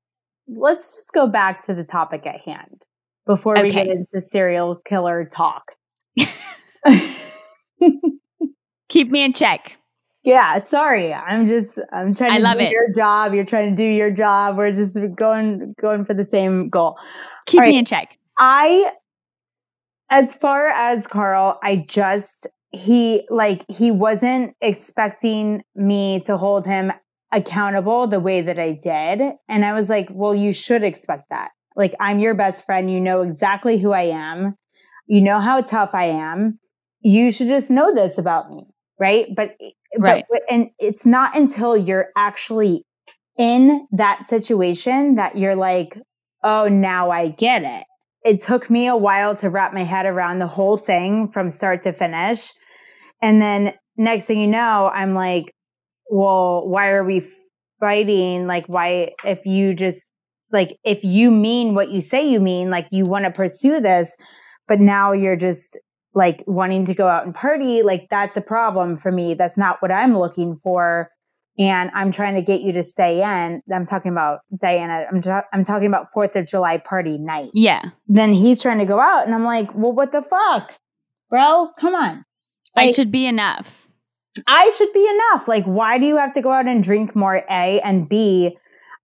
Let's just go back to the topic at hand before we get into serial killer talk. keep me in check. Yeah, sorry. I'm just I'm trying to I love do it. your job. You're trying to do your job. We're just going going for the same goal. Keep me in check. I as far as Carl, I just he like he wasn't expecting me to hold him accountable the way that I did. And I was like, well, you should expect that. Like, I'm your best friend. You know exactly who I am. You know how tough I am. You should just know this about me. Right. But, eh, right. but, and it's not until you're actually in that situation that you're like, oh, now I get it. It took me a while to wrap my head around the whole thing from start to finish. And then next thing you know, I'm like, well, why are we fighting? Like, why, if you just, like, if you mean what you say you mean, like, you want to pursue this, but now you're just like wanting to go out and party, like, that's a problem for me. That's not what I'm looking for. And I'm trying to get you to stay in. I'm talking about Diana. I'm, I'm talking about 4th of July party night. Yeah. Then he's trying to go out. And I'm like, well, what the fuck? Bro, come on. I should be enough. I should be enough. Like, why do you have to go out and drink more? A and B,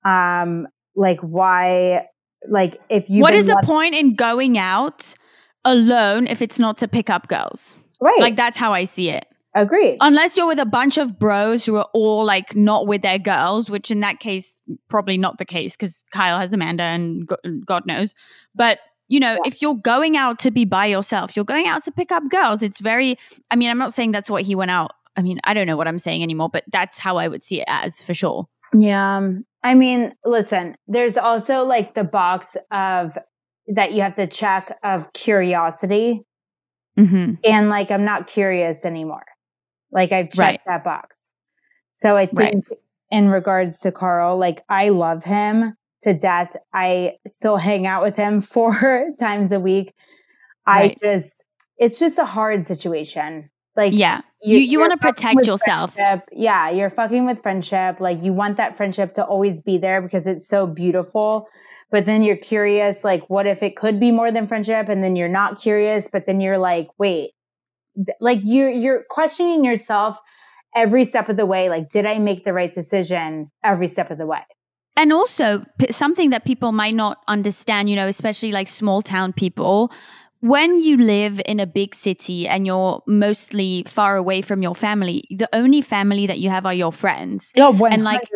um, like why? Like, if you what is the point in going out alone if it's not to pick up girls? Right. Like that's how I see it. Agreed. Unless you're with a bunch of bros who are all like not with their girls, which in that case, probably not the case because Kyle has Amanda and God knows. But, you know, yeah. if you're going out to be by yourself, you're going out to pick up girls. It's very, I mean, I'm not saying that's what he went out. I mean, I don't know what I'm saying anymore, but that's how I would see it as for sure. Yeah. Um, I mean, listen, there's also like the box of that you have to check of curiosity. Mm-hmm. And like, I'm not curious anymore. Like I've checked right. that box. So I think right. in regards to Carl, like I love him to death. I still hang out with him four times a week. Right. I just, it's just a hard situation. Like, yeah, you, you, you want to protect yourself. Friendship. Yeah, you're fucking with friendship. Like, you want that friendship to always be there because it's so beautiful. But then you're curious, like, what if it could be more than friendship? And then you're not curious, but then you're like, wait, like you're you're questioning yourself every step of the way like did i make the right decision every step of the way and also something that people might not understand you know especially like small town people when you live in a big city and you're mostly far away from your family, the only family that you have are your friends. Yeah, 100%. And like,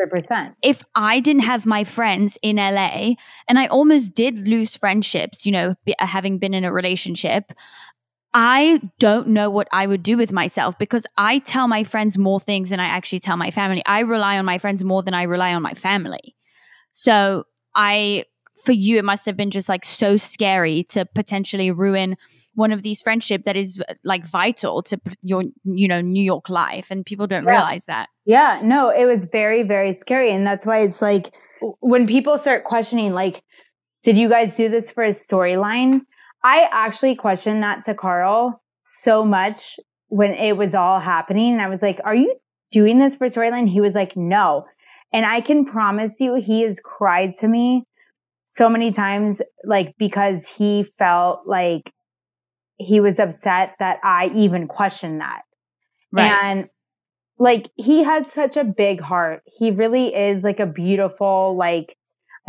if I didn't have my friends in LA, and I almost did lose friendships, you know, uh, having been in a relationship, I don't know what I would do with myself because I tell my friends more things than I actually tell my family. I rely on my friends more than I rely on my family. So I, for you, it must have been just like so scary to potentially ruin one of these friendship that is like vital to your, you know, New York life. And people don't yeah. realize that. Yeah, no, it was very, very scary. And that's why it's like when people start questioning, like, did you guys do this for a storyline? I actually questioned that to Carl so much when it was all happening. And I was like, are you doing this for storyline? He was like, no. And I can promise you, he has cried to me so many times, like, because he felt like he was upset that I even questioned that. Right. And like, he has such a big heart. He really is like a beautiful, like,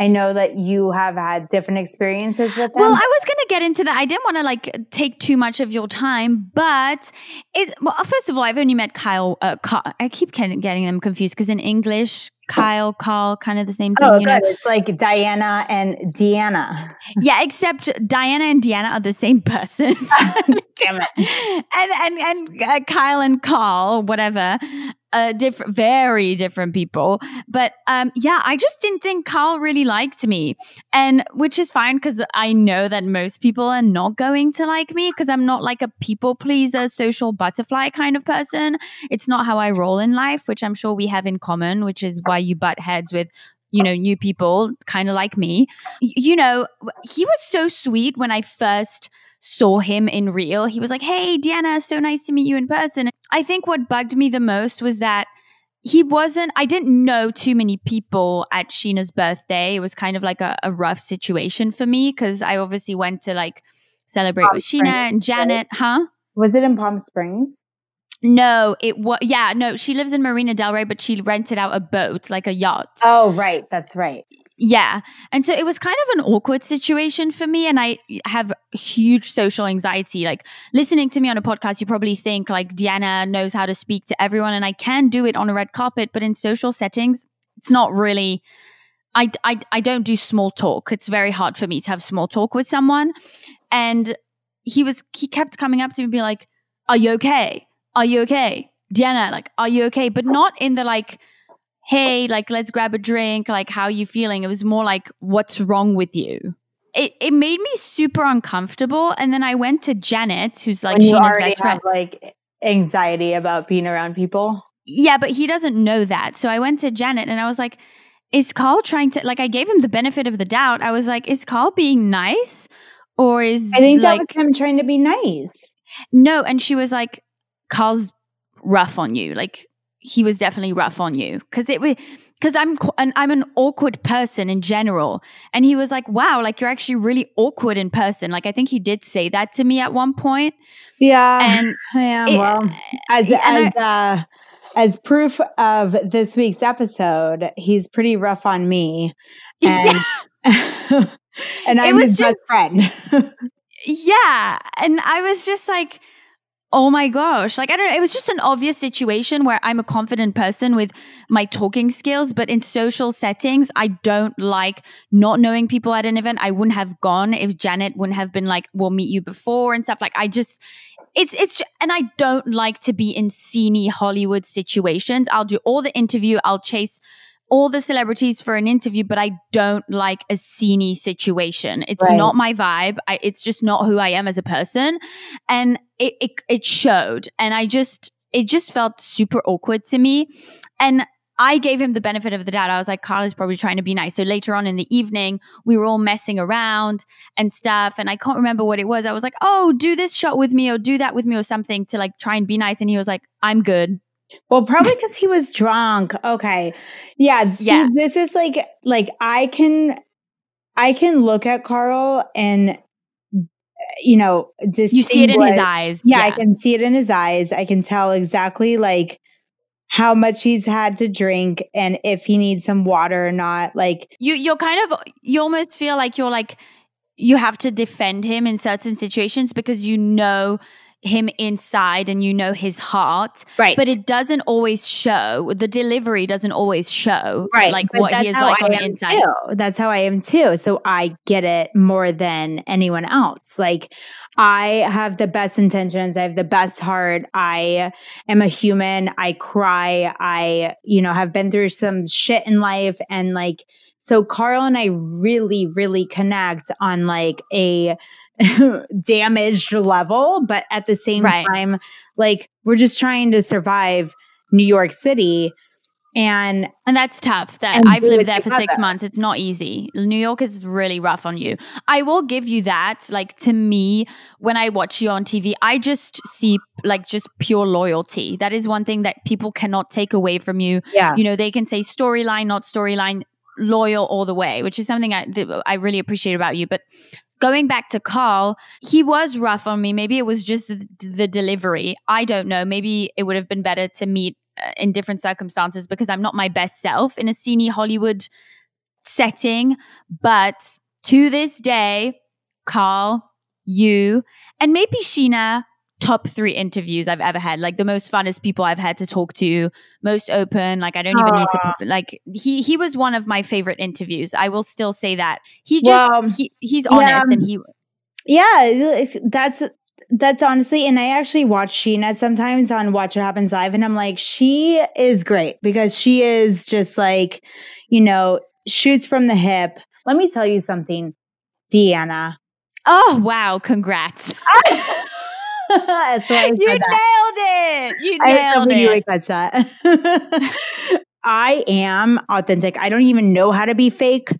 I know that you have had different experiences with them. Well, I was going to get into that. I didn't want to like take too much of your time, but it. Well, first of all, I've only met Kyle. Uh, Kyle I keep getting them confused because in English, Kyle, call, kind of the same thing. Oh, you good. Know? It's like Diana and Deanna. Yeah, except Diana and Deanna are the same person. Damn it. And and and uh, Kyle and Call, whatever, uh, different, very different people. But um, yeah, I just didn't think Carl really liked me, and which is fine because I know that most people are not going to like me because I'm not like a people pleaser, social butterfly kind of person. It's not how I roll in life, which I'm sure we have in common, which is why you butt heads with you know, new people, kind of like me. You know, he was so sweet when I first saw him in real. He was like, Hey, Deanna, so nice to meet you in person. I think what bugged me the most was that he wasn't, I didn't know too many people at Scheana's birthday. It was kind of like a, a rough situation for me because I obviously went to like celebrate Palm with Springs, and Janet, right? huh? Was it in Palm Springs? No, it was yeah, no, she lives in Marina Del Rey, but she rented out a boat, like a yacht. Oh, right, that's right. Yeah. And so it was kind of an awkward situation for me and I have huge social anxiety. Like listening to me on a podcast, you probably think like Deanna knows how to speak to everyone and I can do it on a red carpet, but in social settings, it's not really I, I, I don't do small talk. It's very hard for me to have small talk with someone. And he was, he kept coming up to me and be like, Are you okay? Are you okay? Deanna, like, are you okay? But not in the like, hey, like, let's grab a drink. Like, how are you feeling? It was more like, what's wrong with you? It, it made me super uncomfortable. And then I went to Janet, who's like, she's Scheana's best friend. like anxiety about being around people. Yeah, but he doesn't know that. So I went to Janet and I was like, is Carl trying to, like, I gave him the benefit of the doubt. I was like, is Carl being nice? Or is I think like, that was him trying to be nice. No, and she was like, Carl's rough on you. Like he was definitely rough on you because it was because I'm and I'm an awkward person in general. And he was like, "Wow, like you're actually really awkward in person." Like I think he did say that to me at one point. Yeah, and yeah. It, well, as as I, uh, as proof of this week's episode, he's pretty rough on me, and yeah. and I'm his just, best friend. yeah, and I was just like Oh my gosh. Like, I don't know. It was just an obvious situation where I'm a confident person with my talking skills, but in social settings, I don't like not knowing people at an event. I wouldn't have gone if Janet wouldn't have been like, we'll meet you before and stuff. Like, I just, it's, it's, and I don't like to be in sceney Hollywood situations. I'll do all the interview. I'll chase all the celebrities for an interview, but I don't like a sceney situation. It's right. not my vibe. I, it's just not who I am as a person. And it, it, it showed. And I just, it just felt super awkward to me. And I gave him the benefit of the doubt. I was like, Carl is probably trying to be nice. So later on in the evening, we were all messing around and stuff. And I can't remember what it was. I was like, oh, do this shot with me or do that with me or something to like try and be nice. And he was like, I'm good. Well, probably because he was drunk. Okay. Yeah. See, yeah. This is like, like I can, I can look at Carl and, you know, just you see it in his eyes. Yeah, yeah, I can see it in his eyes. I can tell exactly like how much he's had to drink and if he needs some water or not. Like you, you're kind of, you almost feel like you're like, you have to defend him in certain situations because you know him inside and you know his heart. Right. But it doesn't always show. The delivery doesn't always show. Right. Like but what he is like on the inside. Too. That's how I am too. So I get it more than anyone else. Like I have the best intentions. I have the best heart. I am a human. I cry. I, you know, have been through some shit in life and like so Carl and I really, really connect on like a damaged level, but at the same right. time, like we're just trying to survive New York City. And and that's tough. That I've lived there for six months. It's not easy. New York is really rough on you. I will give you that. Like to me, when I watch you on TV, I just see like just pure loyalty. That is one thing that people cannot take away from you. Yeah. You know, they can say storyline, not storyline, loyal all the way, which is something I I really appreciate about you. But going back to Carl, he was rough on me. Maybe it was just the, the delivery. I don't know. Maybe it would have been better to meet uh, in different circumstances because I'm not my best self in a sceney Hollywood setting. But to this day, Carl, you, and maybe Scheana top three interviews I've ever had. Like the most funnest people I've had to talk to, most open. Like I don't even need to. Like he he was one of my favorite interviews. I will still say that he just he he's honest yeah, and he. Yeah, that's that's honestly, and I actually watch Scheana sometimes on Watch What Happens Live, and I'm like, she is great because she is just like, you know, shoots from the hip. Let me tell you something, Deanna. Oh wow! Congrats. That's why you nailed that. it. You nailed I it. You catch that. I am authentic. I don't even know how to be fake.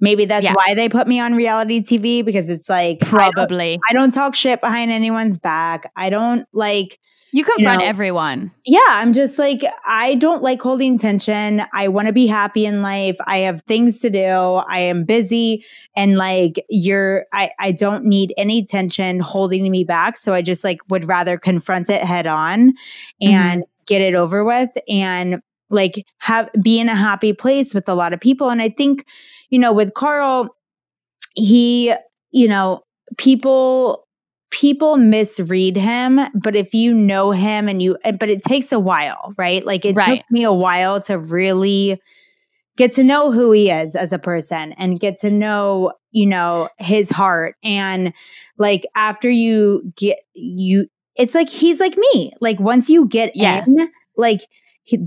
Maybe that's yeah. why they put me on reality TV because it's like probably I don't, I don't talk shit behind anyone's back. I don't like you confront you know, everyone. Yeah, I'm just like, I don't like holding tension. I want to be happy in life. I have things to do. I am busy and like you're I I don't need any tension holding me back, so I just like would rather confront it head on and mm-hmm. get it over with and like have be in a happy place with a lot of people and I think you know with Carl he you know people people misread him, but if you know him and you, but it takes a while, right? Like it right. took me a while to really get to know who he is as a person and get to know, you know, his heart. And like after you get, you, it's like he's like me. Like once you get yeah. in, like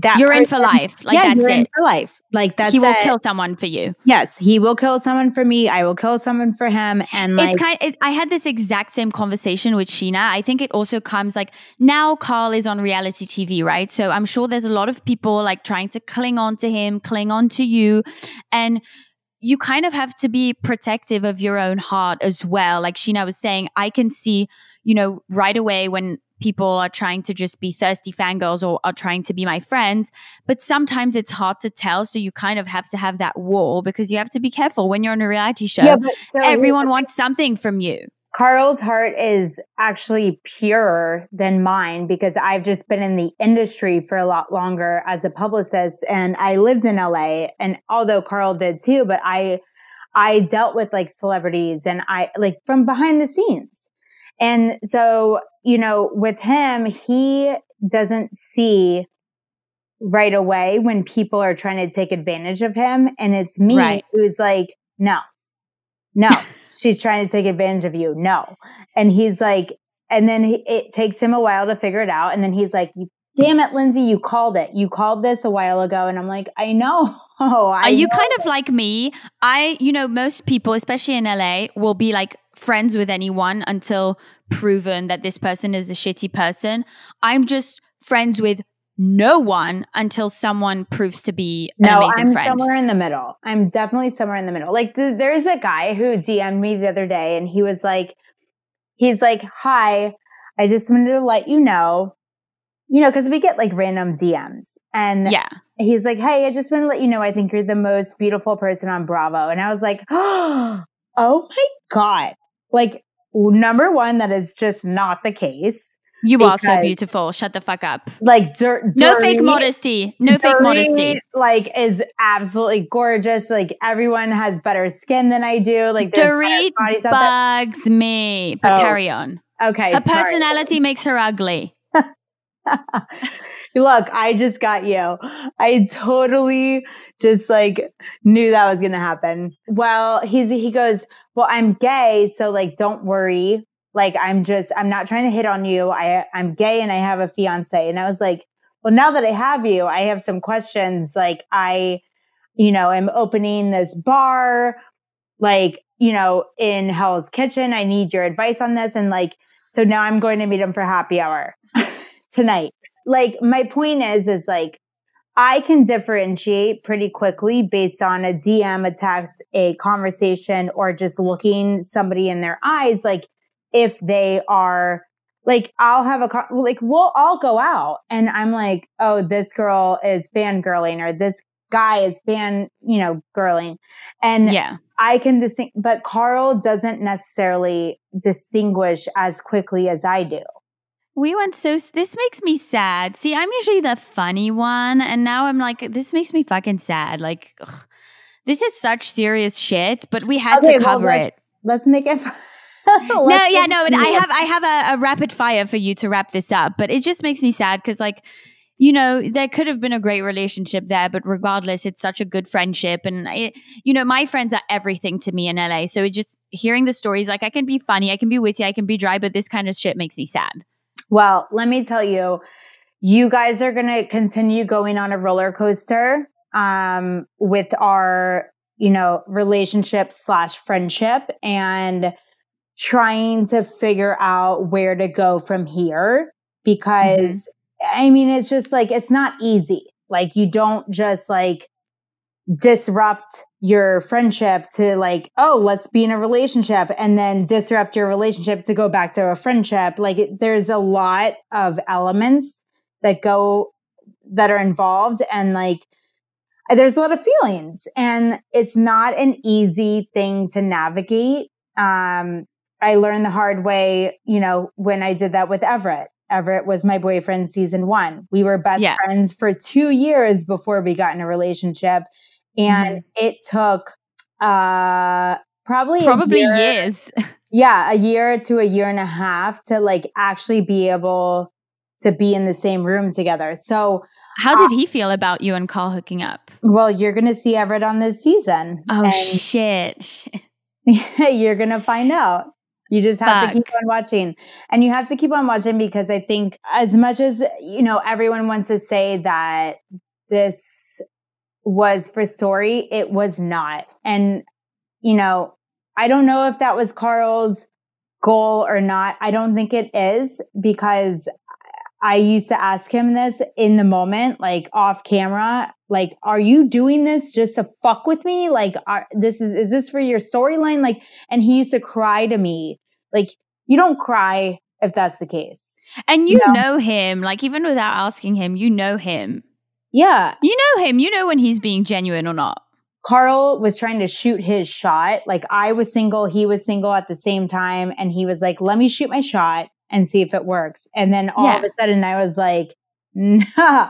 that you're in for life. Like yeah, that's it. for life. Like that's he will it. kill someone for you. Yes, he will kill someone for me. I will kill someone for him. And like, it's kind. It, I had this exact same conversation with Scheana. I think it also comes like now Carl is on reality TV, right? So I'm sure there's a lot of people like trying to cling on to him, cling on to you, and you kind of have to be protective of your own heart as well. Like Scheana was saying, I can see, you know, right away when people are trying to just be thirsty fangirls or are trying to be my friends. But sometimes it's hard to tell. So you kind of have to have that wall because you have to be careful when you're on a reality show. Yeah, so Everyone wants something from you. Carl's heart is actually purer than mine because I've just been in the industry for a lot longer as a publicist and I lived in LA and although Carl did too, but I I dealt with like celebrities and I like from behind the scenes. And so, you know, with him, he doesn't see right away when people are trying to take advantage of him. And it's me Right. who's like, no, no, she's trying to take advantage of you. No. And he's like, and then he, it takes him a while to figure it out. And then he's like, damn it, Lindsay, you called it. You called this a while ago. And I'm like, I know. I Are you know. kind of like me? I, you know, most people, especially in LA, will be like friends with anyone until proven that this person is a shitty person. I'm just friends with no one until someone proves to be an no, amazing I'm friend. somewhere in the middle. I'm definitely somewhere in the middle. Like th- there's a guy who DM'd me the other day and he was like, he's like, hi, I just wanted to let you know, you know, cause we get like random DMs and yeah. he's like, Hey, I just want to let you know, I think you're the most beautiful person on Bravo. And I was like, Oh my God. Like, number one, that is just not the case. You are so beautiful. Shut the fuck up. Like, dur- No fake modesty. No fake modesty. Like, is absolutely gorgeous. Like, everyone has better skin than I do. Like, Dorit bugs me. But Oh, carry on. Okay. Her sorry. personality makes her ugly. Look, I just got you. I totally just like knew that was going to happen. Well, he's, he goes, well, I'm gay. So like, don't worry. Like, I'm just, I'm not trying to hit on you. I, I'm gay and I have a fiance. And I was like, well, now that I have you, I have some questions. Like, I, you know, am opening this bar, like, you know, in Hell's Kitchen. I need your advice on this. And like, so now I'm going to meet him for happy hour tonight. Like, my point is, is like, I can differentiate pretty quickly based on a DM, a text, a conversation, or just looking somebody in their eyes. Like, if they are like, I'll have a, con- like, we'll all go out and I'm like, oh, this girl is fangirling or this guy is fan, you know, girling. And Yeah. I can distinct, but Carl doesn't necessarily distinguish as quickly as I do. We went so. This makes me sad. See, I'm usually the funny one, and now I'm like, this makes me fucking sad. Like, ugh, this is such serious shit, but we had Okay, to well, cover let- it. Let's make it. No, yeah, no, but I have, I have a, a rapid fire for you to wrap this up. But it just makes me sad because, like, you know, there could have been a great relationship there, but regardless, it's such a good friendship, and I, you know, my friends are everything to me in LA. So it just hearing the stories, like, I can be funny, I can be witty, I can be dry, but this kind of shit makes me sad. Well, let me tell you, you guys are going to continue going on a roller coaster um, with our, you know, relationship slash friendship and trying to figure out where to go from here because I mean, it's just like, it's not easy. Like, you don't just like disrupt your friendship to like, oh, let's be in a relationship and then disrupt your relationship to go back to a friendship. Like, it, there's a lot of elements that go that are involved and like, there's a lot of feelings and it's not an easy thing to navigate. Um, I learned the hard way, you know, when I did that with Everett. Everett was my boyfriend season one. We were best Yeah. friends for two years before we got in a relationship. And it took uh probably Probably year- years. yeah, a year to a year and a half to like actually be able to be in the same room together. So, How did he feel about you and Carl hooking up? well, you're going to see Everett on this season. Oh shit! shit. you're going to find out. You just have to keep on watching. And you have to keep on watching because I think as much as, you know, everyone wants to say that this was for story, it was not. And, you know, I don't know if that was Carl's goal or not. I don't think it is because I used to ask him this in the moment, like off camera, like, are you doing this just to fuck with me? Like, are, this is, is this for your storyline? Like, and he used to cry to me, like, you don't cry if that's the case. And you No. know him, like even without asking him, you know him. Yeah. You know him. You know when he's being genuine or not. Carl was trying to shoot his shot. Like I was single, he was single at the same time. And he was like, let me shoot my shot and see if it works. And then all of a sudden I was like, nah,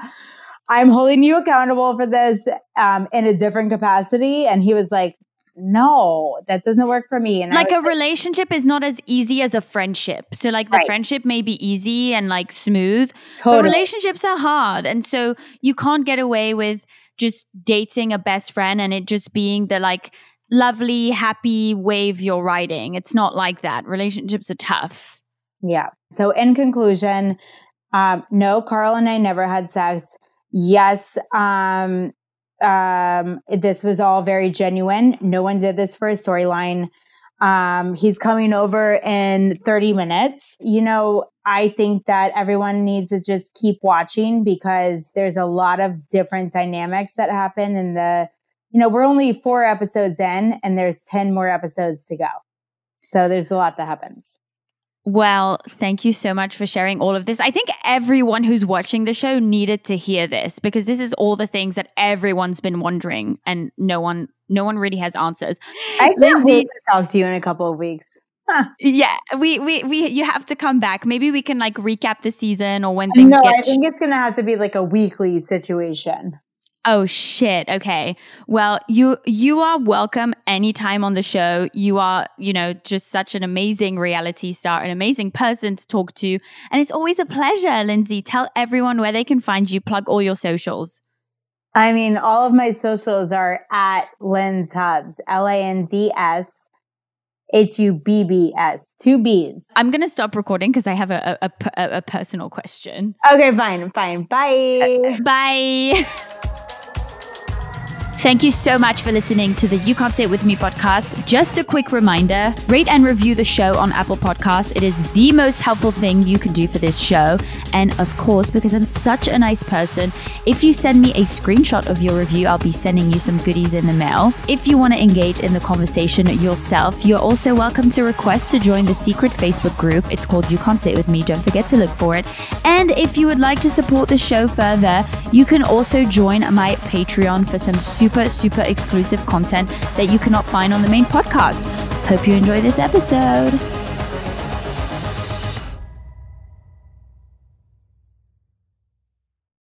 I'm holding you accountable for this um, in a different capacity. And he was like, no, that doesn't work for me. And like a relationship is not as easy as a friendship. So like the right. friendship may be easy and like smooth, totally. but relationships are hard. And so you can't get away with just dating a best friend and it just being the like lovely, happy wave you're riding. It's not like that. Relationships are tough. Yeah. So in conclusion, um, no, Carl and I never had sex. Yes, um, um, this was all very genuine. No one did this for a storyline. Um, he's coming over in 30 minutes. You know, I think that everyone needs to just keep watching because there's a lot of different dynamics that happen in the, you know, we're only four episodes in and there's 10 more episodes to go. So there's a lot that happens. Well, thank you so much for sharing all of this. I think everyone who's watching the show needed to hear this because this is all the things that everyone's been wondering and no one no one really has answers. I can't Lindsay, wait to talk to you in a couple of weeks. Huh. Yeah, we, we we you have to come back. Maybe we can like recap the season or when things no, get. I think it's gonna have to be like a weekly situation. Oh shit. Okay. Well, you you are welcome anytime on the show. You are, you know, just such an amazing reality star, an amazing person to talk to, and it's always a pleasure, Lindsay. Tell everyone where they can find you. Plug all your socials. I mean, all of my socials are at Linds Hubbs, L A N D S H U B B S, two B's. I'm going to stop recording because I have a, a, a, a, personal question. Okay, fine, fine. Bye. Uh, bye. Thank you so much for listening to the You Can't Say It With Me podcast. Just a quick reminder rate and review the show on Apple Podcasts. It is the most helpful thing you can do for this show. And of course, because I'm such a nice person, if you send me a screenshot of your review, I'll be sending you some goodies in the mail. If you want to engage in the conversation yourself, you're also welcome to request to join the secret Facebook group. It's called You Can't Say It With Me. Don't forget to look for it. And if you would like to support the show further, you can also join my Patreon for some super super, super exclusive content that you cannot find on the main podcast. Hope you enjoy this episode.